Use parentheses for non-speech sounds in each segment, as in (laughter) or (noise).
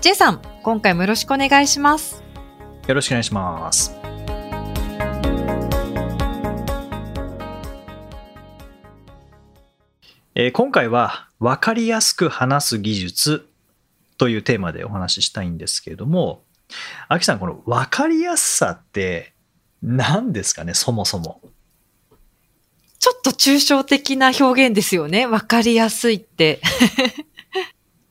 J さん、今回もよろしくお願いします。よろしくお願いしますえー今回は分かりやすく話す技術というテーマでお話ししたいんですけれども、アキさん、この分かりやすさって何ですかね、そもそも。ちょっと抽象的な表現ですよね。わかりやすいって。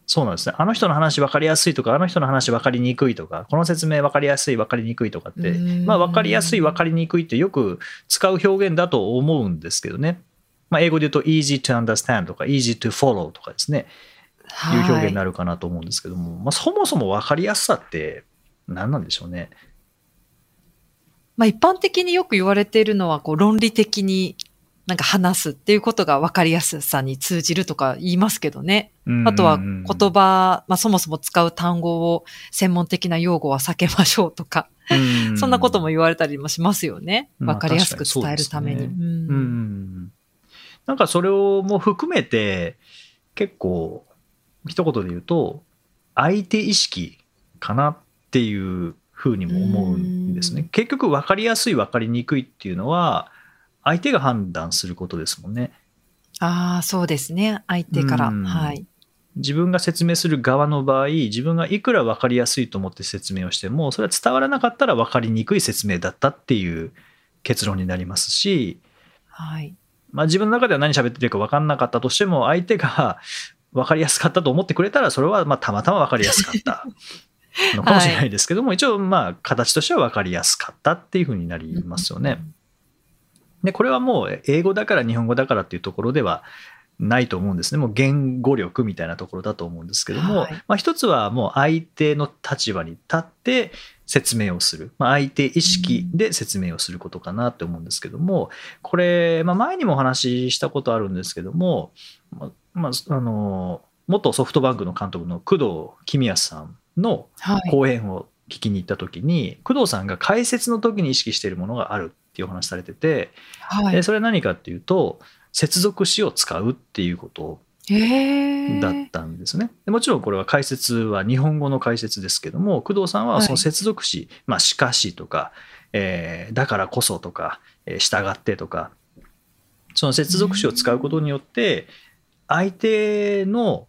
そうなんですね。あの人の話分かりやすいとか、あの人の話分かりにくいとか、この説明分かりやすい、分かりにくいとかってまあ分かりやすい、分かりにくいってよく使う表現だと思うんですけどね。まあ英語で言うと easy to understand とか easy to follow とかですね、いう表現になるかなと思うんですけども、まあそもそも分かりやすさって何なんでしょうね。まあ一般的によく言われているのは、こう論理的になんか話すっていうことが分かりやすさに通じるとか言いますけどね。あとは言葉、まあそもそも使う単語を専門的な用語は避けましょうとか、葉そんなことも言われたりもしますよね。まあ分かりやすく伝えるために。うんうんなんかそれをも含めて結構一言で言うと相手意識かなっていうふうにも思うんですねうん。結局分かりやすい分かりにくいっていうのは相手が判断することですもんね。ああ、そうですね。相手から。うんはい。自分が説明する側の場合自分がいくら分かりやすいと思って説明をしてもそれは伝わらなかったら分かりにくい説明だったっていう結論になりますしはい。まあ、自分の中では何喋ってるか分かんなかったとしても相手が分かりやすかったと思ってくれたらそれはまあたまたま分かりやすかったのかもしれないですけども、(laughs) 一応まあ形としては分かりやすかったっていうふうになりますよね。でこれはもう英語だから日本語だからっていうところではないと思うんですね。もう言語力みたいなところだと思うんですけども、はい。まあ、一つはもう相手の立場に立って説明をする、まあ、相手意識で説明をすることかなって思うんですけどもこれ、まあ、前にもお話ししたことあるんですけども、まあまあ、あの元ソフトバンクの監督の工藤公康さんのはい。講演を聞きに行った時に工藤さんが解説の時に意識しているものがあるっていうお話されてて、はい。でそれは何かっていうと接続詞を使うっていうこと。だったんですね。でもちろんこれは解説は日本語の解説ですけども工藤さんはその接続詞、まあ、しかしとか、えーだからこそとか、えー従ってとかその接続詞を使うことによって相手の思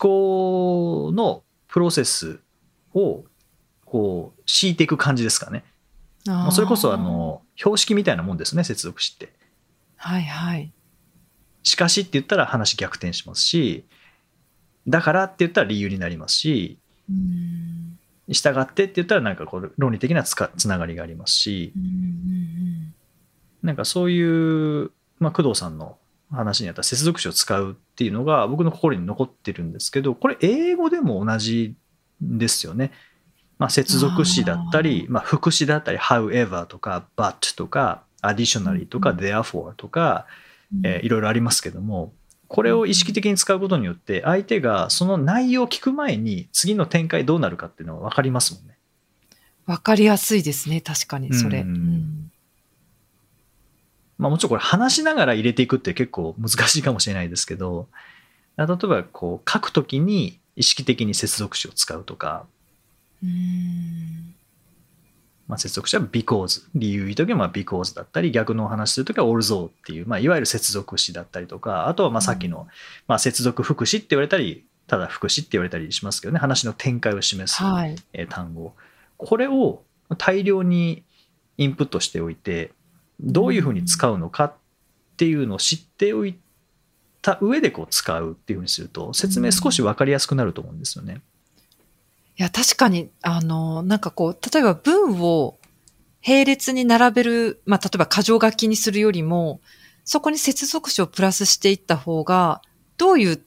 考のプロセスをこう敷いていく感じですかね。それこそあ、の標識みたいなもんですね接続詞って。はいはい。しかしって言ったら話逆転しますしだからって言ったら理由になりますしうん従ってって言ったらなんかこう論理的なつかつながりがありますしなんかそういう、まあ、工藤さんの話にあった接続詞を使うっていうのが僕の心に残ってるんですけどこれ英語でも同じですよね。まあ、接続詞だったり、まあ、副詞だったり however とか but とか additionally とかうん。therefore とか、うん。えーいろいろありますけどもこれを意識的に使うことによって相手がその内容を聞く前に次の展開どうなるかっていうのは分かりますもんね。わかりやすいですね、確かに、それ。まあ、もちろんこれ話しながら入れていくって結構難しいかもしれないですけど例えばこう書くときに意識的に接続詞を使うとか、うん。まあ、接続詞は because 理由言うときはまあ because だったり逆のお話するときは although っていう、まあ、いわゆる接続詞だったりとかあとはまあさっきの、まあ、接続副詞って言われたりただ副詞って言われたりしますけどね。話の展開を示す、はい。えー単語。これを大量にインプットしておいてどういうふうに使うのかっていうのを知っておいた上でこう使うっていうふうにすると説明少し分かりやすくなると思うんですよね。いや、確かに、あの、なんかこう、例えば文を並列に並べる、まあ、例えば箇条書きにするよりも、そこに接続詞をプラスしていった方が、どういう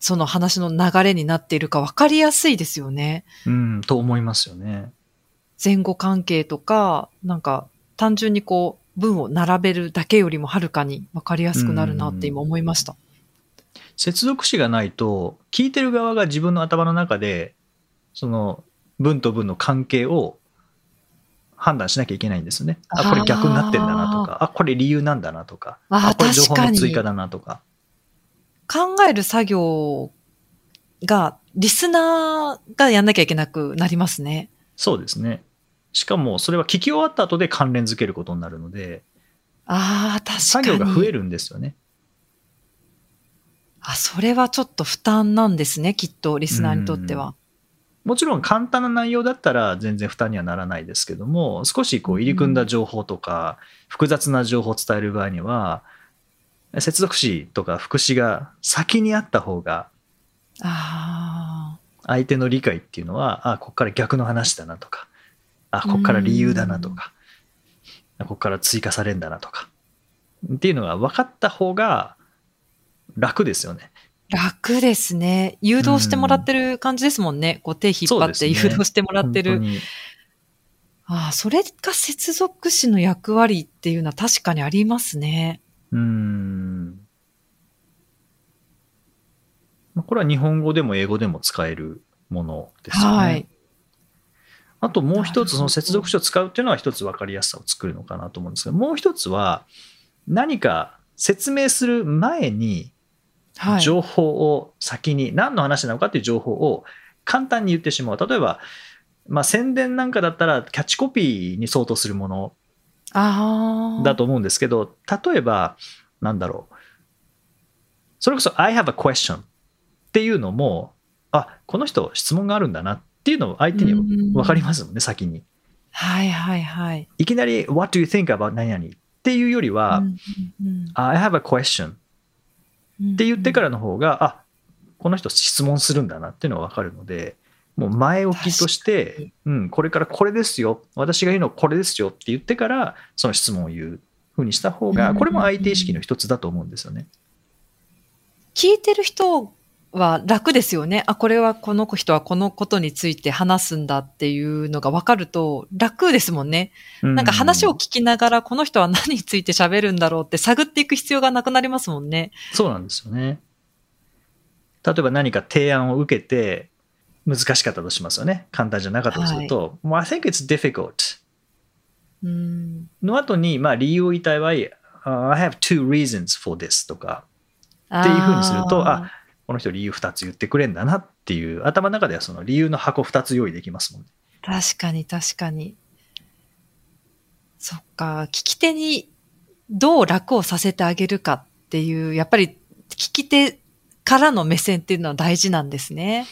その話の流れになっているか分かりやすいですよね。うん、と思いますよね。前後関係とか、なんか単純にこう文を並べるだけよりもはるかに分かりやすくなるなって今思いました。接続詞がないと、聞いてる側が自分の頭の中で、その文と文の関係を判断しなきゃいけないんですよね。あ、これ逆になってんだなとか、あこれ理由なんだなとか、あーこれ情報の追加だなとか。考える作業が、リスナーがやんなきゃいけなくなりますね。そうですね。しかも、それは聞き終わった後で関連づけることになるので、ああ、確かに。作業が増えるんですよね。あ、それはちょっと負担なんですね、きっと、リスナーにとっては。もちろん簡単な内容だったら全然負担にはならないですけども、少しこう入り組んだ情報とか、複雑な情報を伝える場合には、接続詞とか副詞が先にあった方が、あ相手の理解っていうのは、あ、ここから逆の話だなとか、あ、ここから理由だなとか、ここから追加されるんだなとか、っていうのが分かった方が楽ですよね。あ、楽ですね。誘導してもらってる感じですもんね。こう手引っ張って誘導してもらってる。本当にああ、それが接続詞の役割っていうのは確かにありますね。うーん。まあこれは日本語でも英語でも使えるものですよね。はい。あともう一つ、その接続詞を使うっていうのは一つ分かりやすさを作るのかなと思うんですけど、もう一つは何か説明する前にはい。情報を先に何の話なのかっていう情報を簡単に言ってしまう。例えば、まあ、宣伝なんかだったらキャッチコピーに相当するものああ。だと思うんですけど、例えば、なんだろう。それこそ I have a question っていうのも、あ、この人質問があるんだなっていうのを相手に分かりますもんね、先に。はいはいはい。いきなり What do you think about 何々っていうよりは、I have a question うんって言ってからの方が、あこの人質問するんだなっていうのが分かるので、もう前置きとして、うん、これからこれですよ、私が言うのはこれですよって言ってから、その質問を言うふうにした方が、うん。これも相手意識の一つだと思うんですよね。聞いてる人は楽ですよね。あ、これはこの人はこのことについて話すんだっていうのが分かると楽ですもんね。なんか話をう聞きながらこの人は何について喋るんだろうって探っていく必要がなくなりますもんね。そうなんですよね。例えば何か提案を受けて難しかったとしますよね。簡単じゃなかったとすると、もう I think it's difficult うん。の後に、まあ理由を言いたい場合、uh, I have two reasons for this とか、っっていうふうにするとあこの人理由2つ言ってくれんだなっていう、頭の中ではその理由の箱2つ用意できますもんね。確かに確かに。そっか、聞き手にどう楽をさせてあげるかっていう、やっぱり聞き手からの目線っていうのは大事なんですね。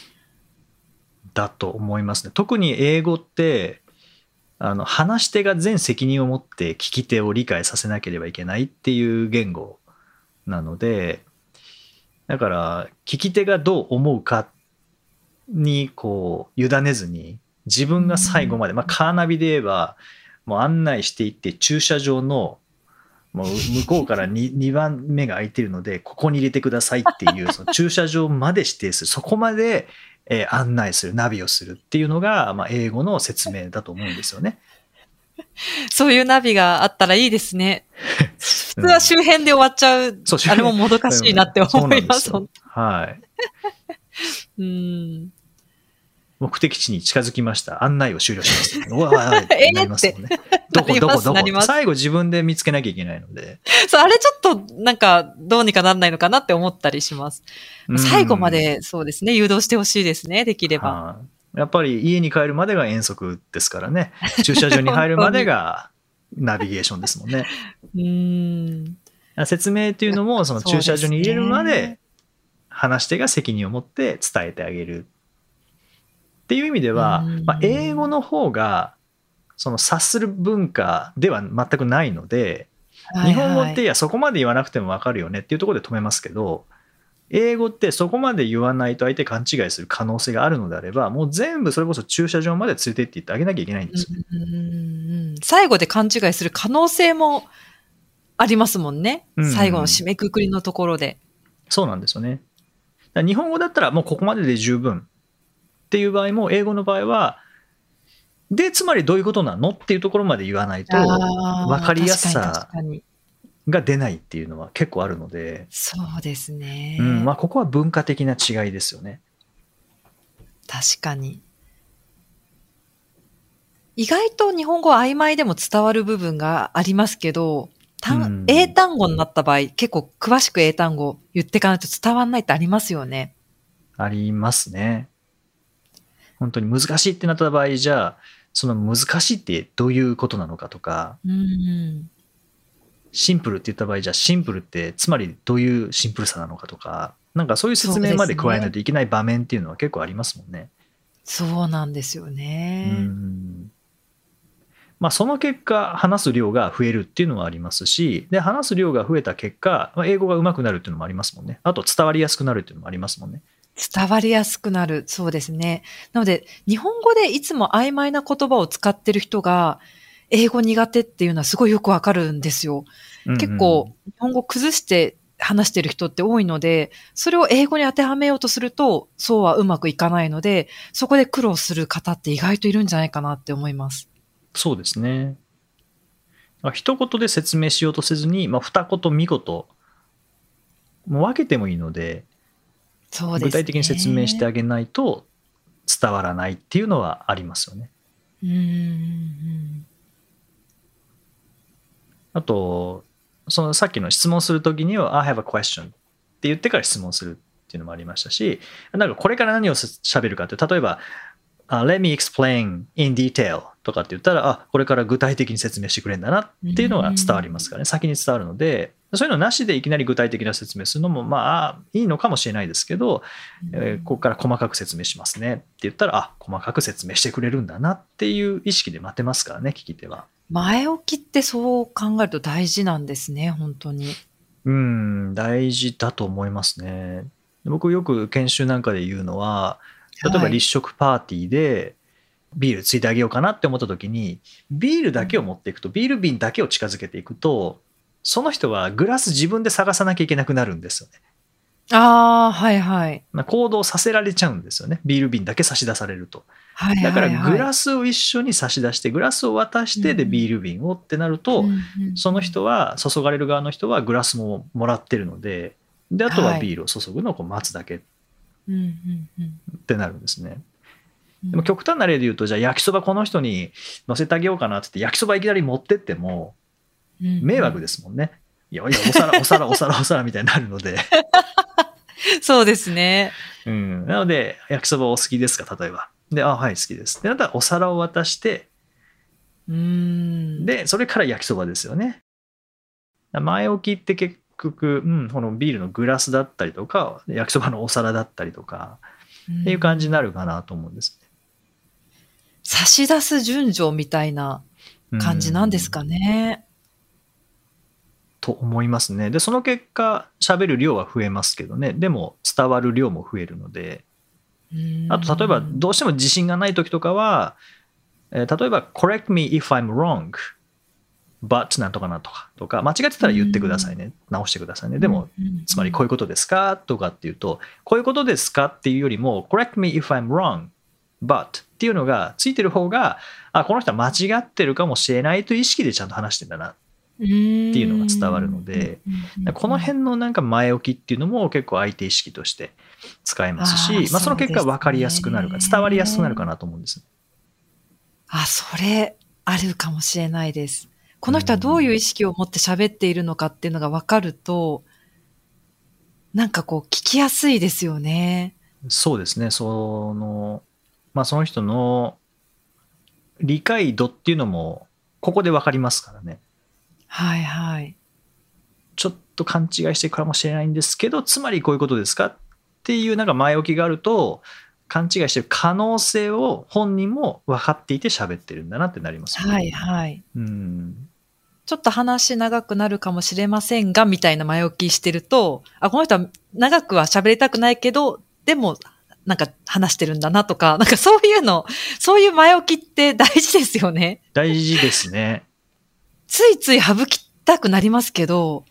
だと思いますね。特に英語って、あの話し手が全責任を持って聞き手を理解させなければいけないっていう言語なので、だから聞き手がどう思うかにこう委ねずに自分が最後まで、まあ、カーナビで言えばもう案内していって駐車場のもう向こうから 2, 2 (laughs) 番目が空いてるのでここに入れてくださいっていう (laughs) その駐車場まで指定するそこまで、えー案内するナビをするっていうのが、まあ、英語の説明だと思うんですよね。(laughs) そういうナビがあったらいいですね。普通は周辺で終わっちゃう。あれ辺ももどかしいなって思いんですよはい。(laughs) うん。目的地に近づきました。案内を終了します。うわわわわえーなりますもんね。どこどこどこ最後自分で見つけなきゃいけないので。そう、あれちょっとなんかどうにかならないのかなって思ったりします。うん最後までそうですね、誘導してほしいですね、できれば。はいやっぱり家に帰るまでが遠足ですからね。駐車場に入るまでがナビゲーションですもんね。(laughs) うん。説明っていうのも、その駐車場に入れるまで話し手が責任を持って伝えてあげる。っていう意味ではうん、まあ、英語の方が、その察する文化では全くないので、日本語っていやそこまで言わなくても分かるよねっていうところで止めますけど英語ってそこまで言わないと相手勘違いする可能性があるのであればもう全部それこそ駐車場まで連れてって言ってあげなきゃいけないんですよ。うんうんうん。最後で勘違いする可能性もありますもん。ね。最後の締めくくりのところで。そうなん。ですよね。日本語だったらもうここまでで十分っていう場合も、英語の場合は、で、つまりどういうことなのっていうところまで言わないと、分かりやすさが出ないっていうのは結構あるので、そうですね。うんまあ、ここは文化的な違いですよね。確かに。意外と日本語は曖昧でも伝わる部分がありますけど、単うん英単語になった場合、結構詳しく英単語言っていかないと伝わんないってありますよね。ありますね。本当に難しいってなった場合じゃあ、その難しいってどういうことなのかとか、うん。シンプルって言った場合じゃあシンプルってつまりどういうシンプルさなのかとか、なんかそういう説明まで加えないといけない場面っていうのは結構ありますもんね。そうなんですようね。んまあその結果話す量が増えるっていうのはありますし、で話す量が増えた結果、まあ英語が上手くなるっていうのもありますもんね。あと伝わりやすくなるっていうのもありますもんね。伝わりやすくなる。そうですね。なので、日本語でいつも曖昧な言葉を使ってる人が、英語苦手っていうのはすごいよくわかるんですよ。結構、日本語崩して話してる人って多いので、それを英語に当てはめようとすると、そうはうまくいかないので、そこで苦労する方って意外といるんじゃないかなって思います。そうですね。まあ一言で説明しようとせずに、まあ、二言、三言、もう分けてもいいので、そうですね。具体的に説明してあげないと伝わらないっていうのはありますよね。うーん。あと、そのさっきの質問するときには、I have a question って言ってから質問するっていうのもありましたし、なんかこれから何を喋るかって、例えば、あ Let me explain in detail とかって言ったら、あ、これから具体的に説明してくれるんだなっていうのが伝わりますからね、先に伝わるので、そういうのなしでいきなり具体的な説明するのも、まあ、いいのかもしれないですけど、えーここから細かく説明しますねって言ったら、あ、細かく説明してくれるんだなっていう意識で待てますからね、聞き手は。前置きってそう考えると大事なんですね、本当に。うん、大事だと思いますね。僕よく研修なんかで言うのは、例えばはい立食パーティーでビールついてあげようかなって思った時に、ビールだけを持っていくと、ビール瓶だけを近づけていくと、その人はグラス自分で探さなきゃいけなくなるんですよね。ああ、はいはい。まあ行動させられちゃうんですよね。ビール瓶だけ差し出されると。はいはい、だからはい。グラスを一緒に差し出して、グラスを渡してでうんビール瓶をってなると、うんうんその人は、注がれる側の人はグラスももらってるので、で、あとははいビールを注ぐのをこう待つだけってなるんですね。うんでも極端な例で言うと、じゃあ焼きそばこの人に乗せてあげようかなって言って、焼きそばいきなり持ってっても、迷惑ですもんね。いや、いやお皿、お皿、(laughs) お皿、お皿みたいになるので。そうですね。うん。なので、焼きそばお好きですか、例えば。で、あ、はい、好きです。で、なったらお皿を渡して、うーん。で、それから焼きそばですよね。前置きって結局、うん、このビールのグラスだったりとか、焼きそばのお皿だったりとか、っていう感じになるかなと思うんです差し出す順序みたいなね。感じなんですかね。と思いますね。で、その結果、喋る量は増えますけどね。でも、伝わる量も増えるので、あと、例えば、どうしても自信がない時とかは、えー例えば、correct me if I'm wrong, but なんとかなんとかとか、間違ってたら言ってくださいね。直してくださいね。でも、、つまりこういうことですかとかっていうと、こういうことですかっていうよりも、correct me if I'm wrong, but っていうのがついてる方が、あ、この人は間違ってるかもしれないという意識でちゃんと話してんだな。っていうのが伝わるので、この辺のなんか前置きっていうのも結構相手意識として使えますし、あーまあその結果分かりやすくなるか、伝わりやすくなるかなと思うんです。あ、それ、あるかもしれないです。この人はどういう意識を持って喋っているのかっていうのが分かると、なんかこう、聞きやすいですよね。そうですね、その、まあその人の理解度っていうのも、ここで分かりますからね。はいはい。ちょっと勘違いしてるかもしれないんですけど、つまりこういうことですかっていうなんか前置きがあると、勘違いしてる可能性を本人も分かっていて喋ってるんだなってなりますよね。はいはい。うん。ちょっと話長くなるかもしれませんが、みたいな前置きしてると、あ、この人は長くは喋りたくないけど、でも、なんか話してるんだなとか、なんかそういうの、そういう前置きって大事ですよね。大事ですね。ついつい省きたくなりますけど、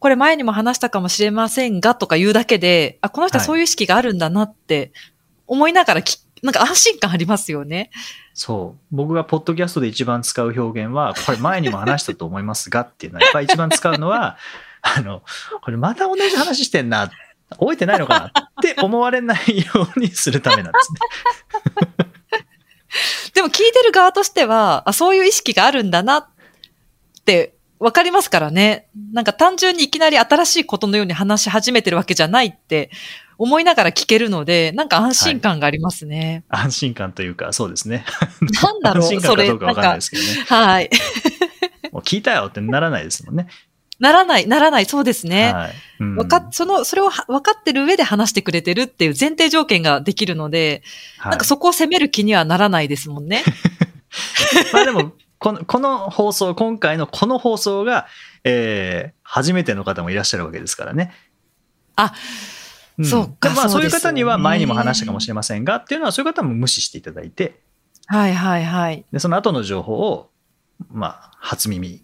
これ前にも話したかもしれませんがとか言うだけで、あ、この人はそういう意識があるんだなって思いながらき、なんか安心感ありますよね。そう。僕がポッドキャストで一番使う表現は、これ前にも話したと思いますがっていうのは、やっぱり一番使うのは、(laughs) あの、これまた同じ話してんな、覚えてないのかなって思われないようにするためなんですね。(laughs) でも聞いてる側としては、あ、そういう意識があるんだなってわかりますからね。なんか単純にいきなり新しいことのように話し始めてるわけじゃないって思いながら聞けるので、なんか安心感がありますね。はい、安心感というか、そうですね。なんだろう、安心感かどうかわかんないですけどね。はい。(laughs) もう聞いたよってならないですもんね。ならない、ならない、そうですね。はい。うんわか、その、それをは分かってる上で話してくれてるっていう前提条件ができるので、はいなんかそこを責める気にはならないですもんね。(laughs) まあでも、(laughs) この、この放送、今回のこの放送が、えー、初めての方もいらっしゃるわけですからね。あ、んそうかでまあそういう方には前にも話したかもしれませんが、っていうのはそういう方も無視していただいて、はいはいはい。で、その後の情報を、まあ、初耳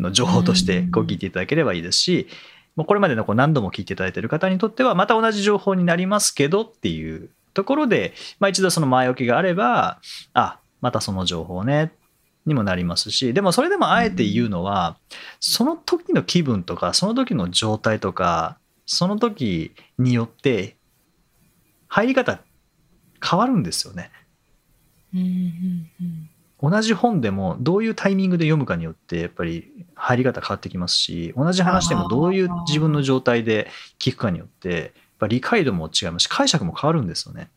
の情報としてこう聞いていただければいいですし、もうこれまでのこう何度も聞いていただいている方にとっては、また同じ情報になりますけどっていうところで、まあ一度その前置きがあれば、あ、またその情報ね、にもなりますし、でもそれでもあえて言うのは、その時の気分とか、その時の状態とか、その時によって、入り方変わるんですよね。同じ本でもどういうタイミングで読むかによってやっぱり入り方変わってきますし同じ話でもどういう自分の状態で聞くかによってやっぱ理解度も違いますし解釈も変わるんですよね。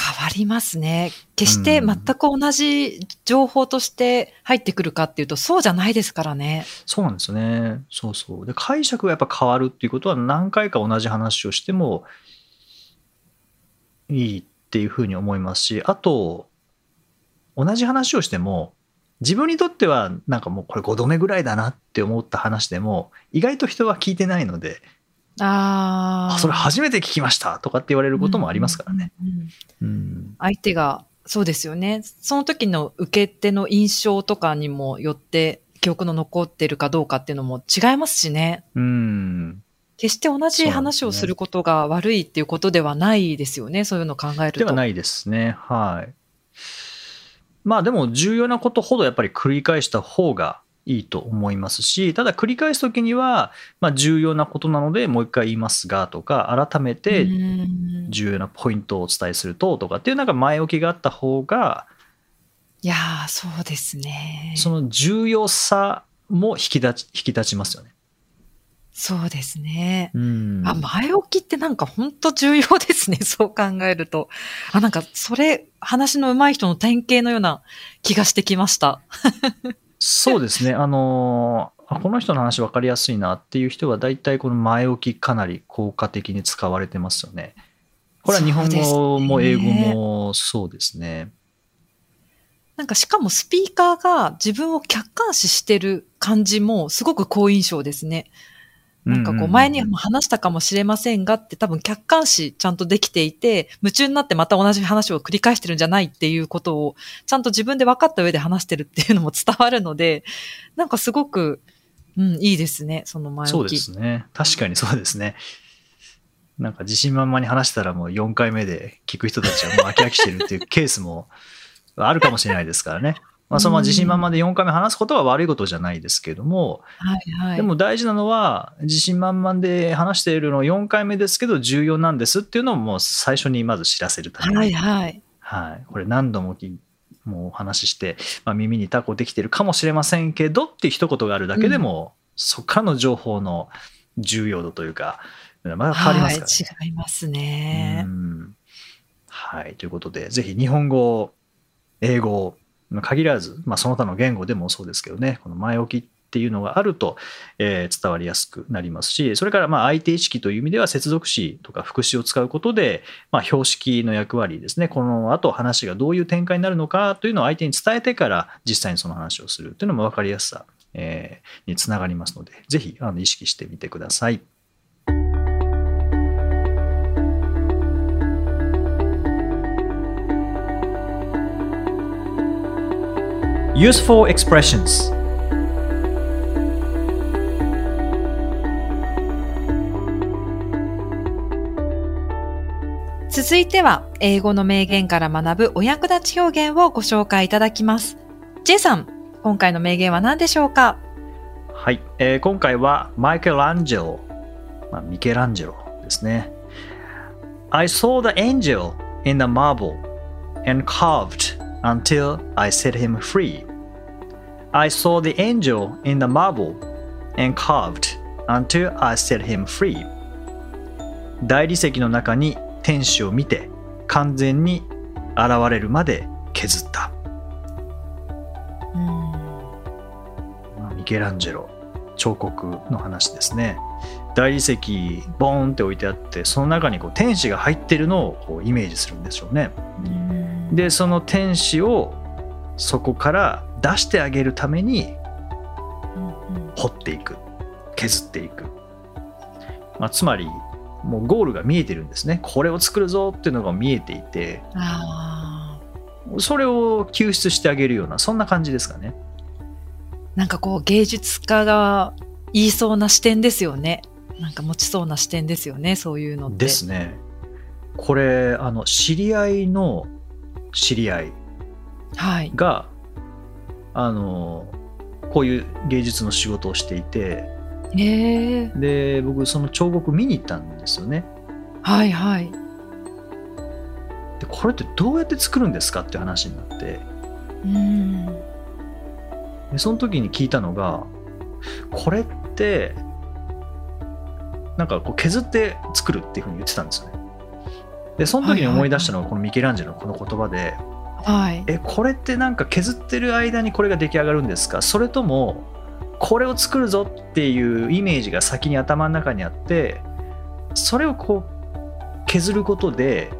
変わりますね。決して全く同じ情報として入ってくるかっていうと、そうじゃないですからね。そうなんですよね。そうそう。で解釈がやっぱ変わるっていうことは何回か同じ話をしてもいいっていうふうに思いますしあと同じ話をしても自分にとってはなんかもうこれ5度目ぐらいだなって思った話でも意外と人は聞いてないのでああ。あそれ初めて聞きましたとかって言われることもありますからね。相手が、そうですよね。その時の受け手の印象とかにもよって、記憶の残ってるかどうかっていうのも違いますしね。うん決して同じ話をすることが悪いっていうことではないですよね。そういうのを考えると。ではないですね。はい。まあでも重要なことほどやっぱり繰り返した方がいいと思いますし、ただ繰り返すときには、まあ重要なことなのでもう一回言いますがとか、改めてうん重要なポイントをお伝えするととかっていうなんか前置きがあった方が、いやー、そうですね。その重要さも引き立ち、引き立ちますよね。そうですね。うん。あ、前置きってなんか本当重要ですね。(laughs) そう考えると。あ、なんかそれ、話の上手い人の典型のような気がしてきました。そうですね。あのーこの人の話分かりやすいなっていう人は大体この前置きかなり効果的に使われてますよね。これは日本語も英語もそうですね。なんかしかもスピーカーが自分を客観視してる感じもすごく好印象ですね。なんかこう前にも話したかもしれませんがって多分客観視ちゃんとできていて、夢中になってまた同じ話を繰り返してるんじゃないっていうことをちゃんと自分で分かった上で話してるっていうのも伝わるので、なんかすごく、うん、いいですね、その前そう置き。ですね。確かにそうですね。なんか自信満々に話したらもう4回目で聞く人たちはもう飽き飽きしてるっていうケースもあるかもしれないですからね。まあそのまま自信満々で4回目話すことは悪いことじゃないですけども、はいはい。でも大事なのは自信満々で話しているの4回目ですけど重要なんですっていうのをもう最初にまず知らせるために、はいはい。はい、これ何度もきもうお話しして、まあ、耳にタコできてるかもしれませんけどって一言があるだけでも、そこからの情報の重要度というかまだ変わりますからね。はい、違いますね。うんはい。ということで、ぜひ日本語、英語、限らず、まあ、その他の言語でもそうですけどね、この前置きっていうのがあると、えー伝わりやすくなりますし、それからまあ相手意識という意味では接続詞とか副詞を使うことで、まあ、標識の役割ですね、この後話がどういう展開になるのかというのを相手に伝えてから実際にその話をするというのも分かりやすさ、えーにつながりますので、ぜひあの意識してみてください。Useful expressions 続いては英語の名言から学ぶお役立ち表現をご紹介いただきます。J さん、今回の名言は何でしょうか？はい、えー、今回はマイケル・アンジェロ、まあ、ミケランジェロですね。I saw the angel in the marble and carved until I set him free. I saw the angel in the marble and carved until I set him free. 大理石の中に天使を見て完全に現れるまで削った。うんまあミケランジェロ彫刻の話ですね大理石ボーンって置いてあってその中にこう天使が入ってるのをこうイメージするんでしょうねでその天使をそこから出してあげるために掘っていく。削っていく、まあ、つまりもうゴールが見えてるんですね。これを作るぞっていうのが見えていて。あそれを救出してあげるようなそんな感じですかね。ーなんかこう芸術家が言いそうな視点ですよね。なんか持ちそうな視点ですよね、そういうのって。ですね。これあの知り合いの知り合いはい。があのこういう芸術の仕事をしていてへえ。で僕その彫刻見に行ったんですよね。はいはい。でこれってどうやって作るんですか？って話になってうん。でその時に聞いたのがこれってなんかこう削って作るっていうふうに言ってたんですよね。でその時に思い出したのがこのミケランジェロのこの言葉で、はい。えこれってなんか削ってる間にこれが出来上がるんですか？それともこれを作るぞっていうイメージが先に頭の中にあってそれをこう削ることで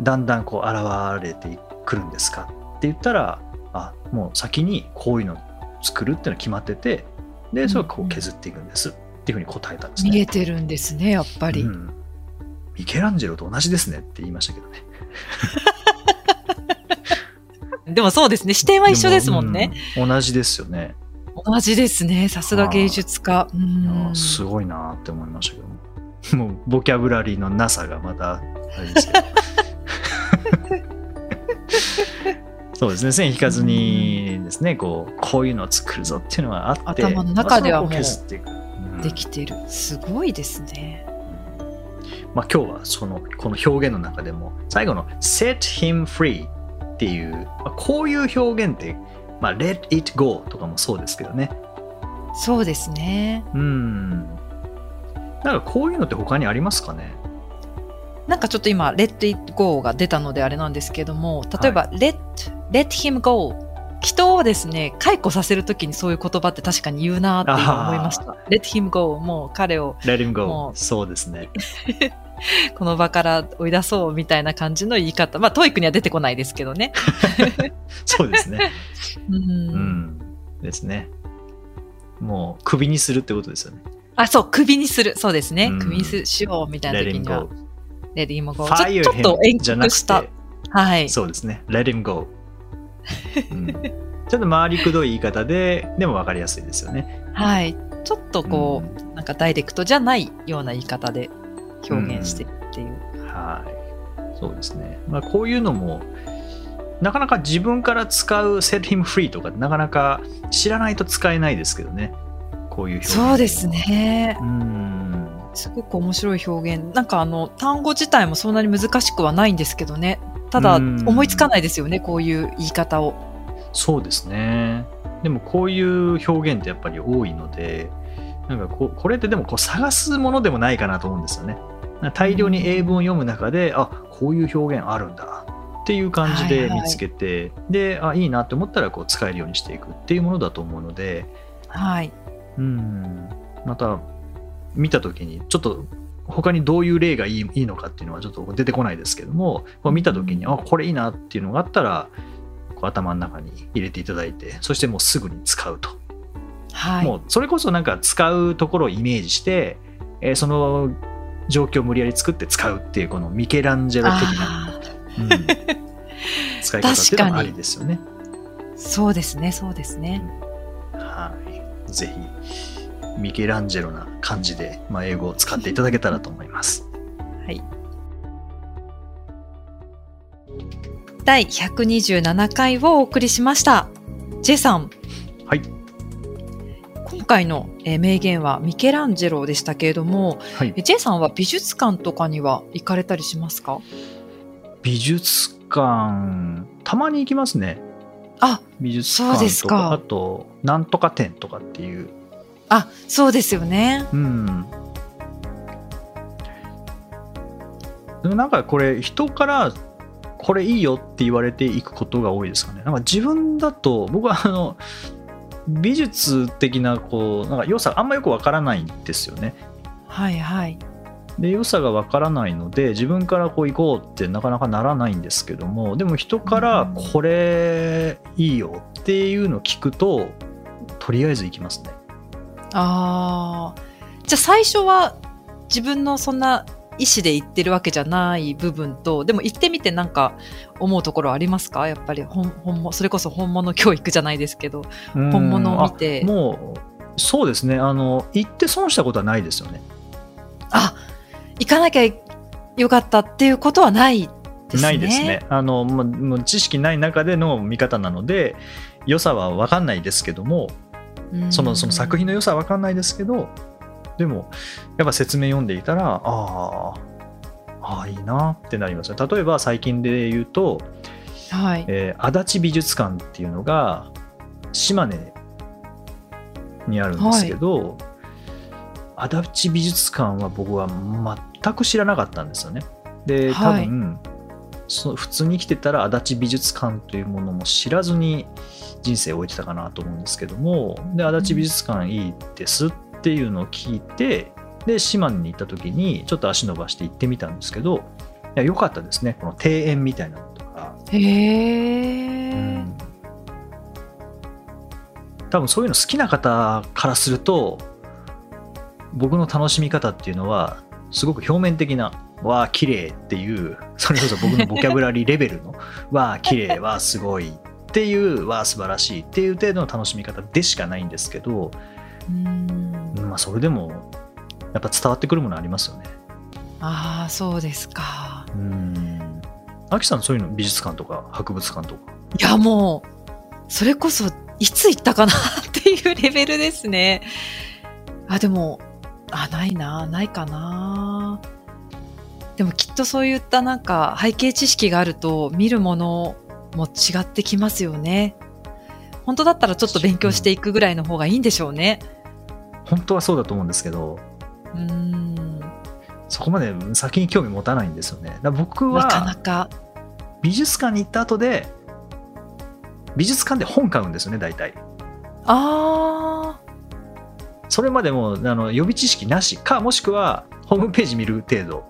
だんだんこう現れてくるんですか？って言ったらあもう先にこういうの作るっていうのが決まっててでそれをこう削っていくんですっていうふうに答えたんですね。見えてるんですね、やっぱり。うんミケランジェロと同じですねって言いましたけどね。でもそうですね、視点は一緒ですもんね。うん同じですよね。同じですね、さすが芸術家。うんー。すごいなって思いましたけども。(laughs) もうボキャブラリーのなさがまたあれですけど。(laughs) そうですね線引かずにですねこうこういうのを作るぞっていうのがあって頭の中ではもうできてる。すごいですね。まあ、今日はそのこの表現の中でも最後の set him free っていう、まあ、こういう表現って、まあ、let it go とかもそうですけどね。そうですね。うん。なんかこういうのって他にありますかね？なんかちょっと今、let it go が出たのであれなんですけども、例えば、let, let him go 人をですね、解雇させるときにそういう言葉って確かに言うなって今思いました。let him go もう彼を let him も go う。そうですね (laughs) この場から追い出そうみたいな感じの言い方。まあ、 TOEIC には出てこないですけどね。(laughs) そうですね (laughs) うんうんですねもうクビにするってことですよねあ、そう、首にする。そうですね。うん首にしようみたいな時には go。let him go。ちょ fire ちょっと him 遠じゃなく曲したて。はい。そうですね let him go、うん、ちょっと回りくどい言い方ででも分かりやすいですよねはい。ちょっとこう、なんかダイレクトじゃないような言い方で表現してるっていう。はい。そうですね。まあ、こういうのも、なかなか自分から使う set him free とか、なかなか知らないと使えないですけどね。こういう表現。そうです。ねう。ん。すごく面白い表現。なんかあの、単語自体もそんなに難しくはないんですけどね。ただ、うん思いつかないですよね、こういう言い方を。そうですね。でもこういう表現ってやっぱり多いので、なんかここれってでもこう探すものでもないかなと思うんですよね。大量に英文を読む中で、あこういう表現あるんだっていう感じで見つけて、で、あいいなって思ったらこう使えるようにしていくっていうものだと思うので、はい。うん、また見た時にちょっと他にどういう例がいいいいのかっていうのはちょっと出てこないですけどもこう見た時にあこれいいなっていうのがあったらこう頭の中に入れていただいてそしてもうすぐに使うと、はい、もうそれこそなんか使うところをイメージして、えー、その状況を無理やり作って使うっていうこのミケランジェロ的な、うん、(laughs) 使い方っていうのもありですよね。そうですねそうですね。はいぜひミケランジェロな感じで、まあ、英語を使っていただけたらと思います。はい、第百二十七回をお送りしました。ジ J さん回のえー名言はミケランジェロでしたけれども、はいえ。J さんは美術館とかには行かれたりしますか？美術館、たまに行きますね。あ、美術館とか、あと、なんとか展とかっていう。あ、そうですよね。うん。でもなんかこれ、人から、これいいよって言われていくことが多いですかね。なんか自分だと、僕はあの、美術的な、こう、なんか良さ、あんまよくわからないんですよね。はいはい。で良さがわからないので自分からこう行こうってなかなかならないんですけどもでも人からうんこれいいよっていうのを聞くととりあえず行きますねああ。じゃあ最初は自分のそんな意思で言ってるわけじゃない部分と、でも行ってみてなんか思うところありますか？やっぱり本本物、それこそ本物教育じゃないですけど、うん本物を見てあもうそうですねあの行って損したことはないですよねあ、行かなきゃよかったっていうことはないですね。ないですね。あのもうもう知識ない中での見方なので良さは分かんないですけどもうん。そのその作品の良さは分かんないですけどでもやっぱ説明読んでいたらあーあーいいなってなりますね。例えば最近で言うと、はい。えー足立美術館っていうのが島根にあるんですけど、足立美術館は僕は全く知らなかったんですよね。で多はい。分、そ普通に生きてたら足立美術館というものも知らずに人生を終えてたかなと思うんですけどもで足立美術館いいですっていうのを聞いてで島根に行った時にちょっと足伸ばして行ってみたんですけどいや良かったですね。この庭園みたいなのとか、へえ、うん。多分そういうの好きな方からすると僕の楽しみ方っていうのはすごく表面的な「わあ綺麗っていうそれこそ僕の (laughs) ボキャブラリーレベルの「わあ綺麗わあすごい」っていう「わあ素晴らしい」っていう程度の楽しみ方でしかないんですけど、うんうんまあ、それでもやっぱ伝わってくるものありますよね。ああ、そうですか。うん。アキさんそういうの美術館とか博物館とか。いや、もう、それこそ、いつ行ったかなっていうレベルですね。あ、でも、あ、ないな、ないかな。でもきっとそういったなんか背景知識があると見るものも違ってきますよね。本当だったらちょっと勉強していくぐらいの方がいいんでしょうね。本当はそうだと思うんですけど、うーん。そこまで先に興味持たないんですよね。だ僕なかなはか。美術館に行った後で、美術館で本買うんですよね、大体。あそれまでもあの予備知識なしか、もしくはホームページ見る程度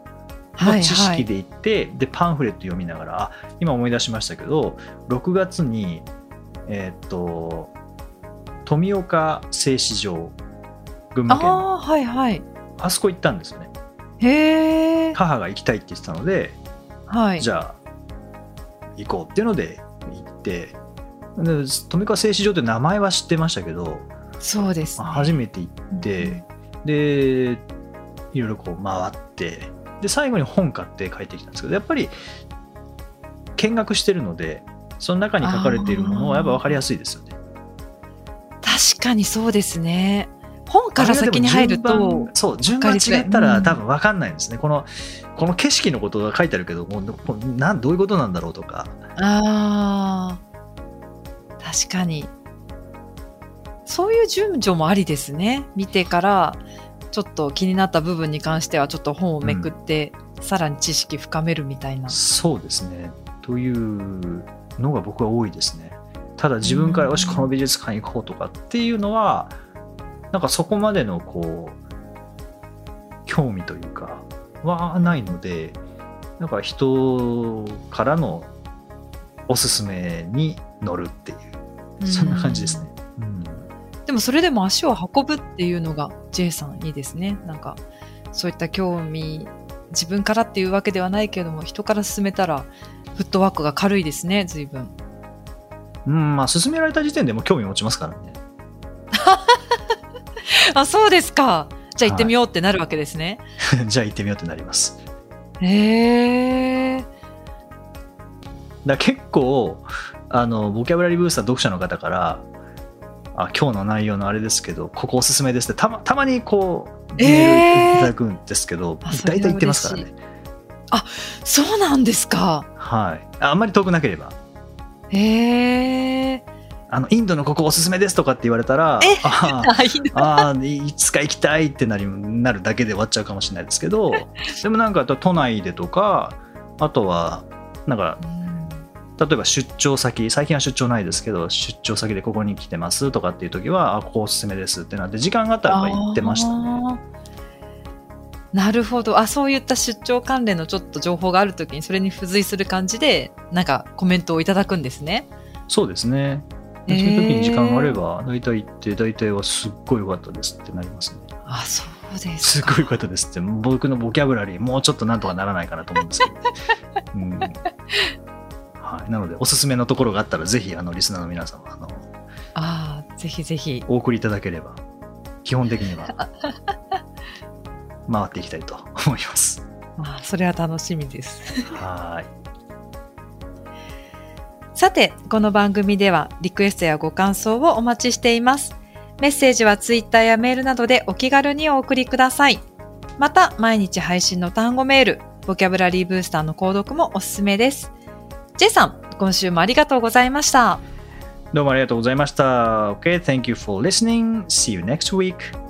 あ。はいの知はい。識で行って、でパンフレット読みながら、あ今思い出しましたけど、6月に、えーっと、富岡製糸場、群馬県の、ああ、はいはい。あそこ行ったんですよね。へえ。母が行きたいって言ってたので、はい。じゃあ行こうっていうので行ってで富川製糸場って名前は知ってましたけど、そうです、ね。まあ初めて行って、でいろいろこう回ってで最後に本買って帰ってきたんですけどやっぱり見学してるのでその中に書かれているものはやっぱ分かりやすいですよね。確かにそうですね。本から先に入るとそう順番違ったら多分分かんないんですね、このこの景色のことが書いてあるけどもうなんどういうことなんだろうとかああ、確かに。そういう順序もありですね。見てから、ちょっと気になった部分に関しては、ちょっと本をめくって、さらに知識深めるみたいな。そうですね。というのが僕は多いですね。ただ自分からうんよしこの美術館行こうとかっていうのはなんかそこまでのこう興味というかはないのでなんか人からのおすすめに乗るっていうそんな感じですね。うんでもそれでも足を運ぶっていうのが J さんいいですね。なんか、そういった興味、自分からっていうわけではないけれども、人から進めたら、フットワークが軽いですね、随分。うん、まあ勧められた時点でもう興味持ちますからね。(laughs) あ、そうですか。じゃあ行ってみようってなるわけですね。(laughs) じゃあ行ってみようってなります。へえ。だ結構あのボキャブラリーブースター読者の方からあ今日の内容のあれですけどここおすすめですってたまたまにこうメールいただくんですけど、えー大体言ってますからねそうなんですか。はいああんまり遠くなければへえ。あのインドのここおすすめですとかって言われたらえああ、いつか行きたいってなりなるだけで終わっちゃうかもしれないですけど (laughs) でもなんか都内でとかあとはなんか例えば出張先最近は出張ないですけど出張先でここに来てますとかっていう時はあここおすすめですってなって時間があったら行ってましたねなるほど。あ、そういった出張関連のちょっと情報があるときに、それに付随する感じで、なんかコメントをいただくんですね。そうですねそういう時に時間があれば大体行って大体はすっごい良かったですってなりますね。あ、そうですか。すっごい良かったですって。僕のボキャブラリーもうちょっとなんとかならないかなと思うんですけど、(laughs) うん。はい、なのでおすすめのところがあったらぜひあのリスナーの皆様あのああ、ぜひぜひ。お送りいただければ基本的には (laughs) 回っていきたいと思います。あーそれは楽しみです。はいさて、この番組ではリクエストやご感想をお待ちしています。メッセージはツイッターやメールなどでお気軽にお送りください。また、毎日配信の単語メール、ボキャブラリーブースターの購読もおすすめです。J さん、今週もありがとうございました。どうもありがとうございました OK thank you for listening see you next week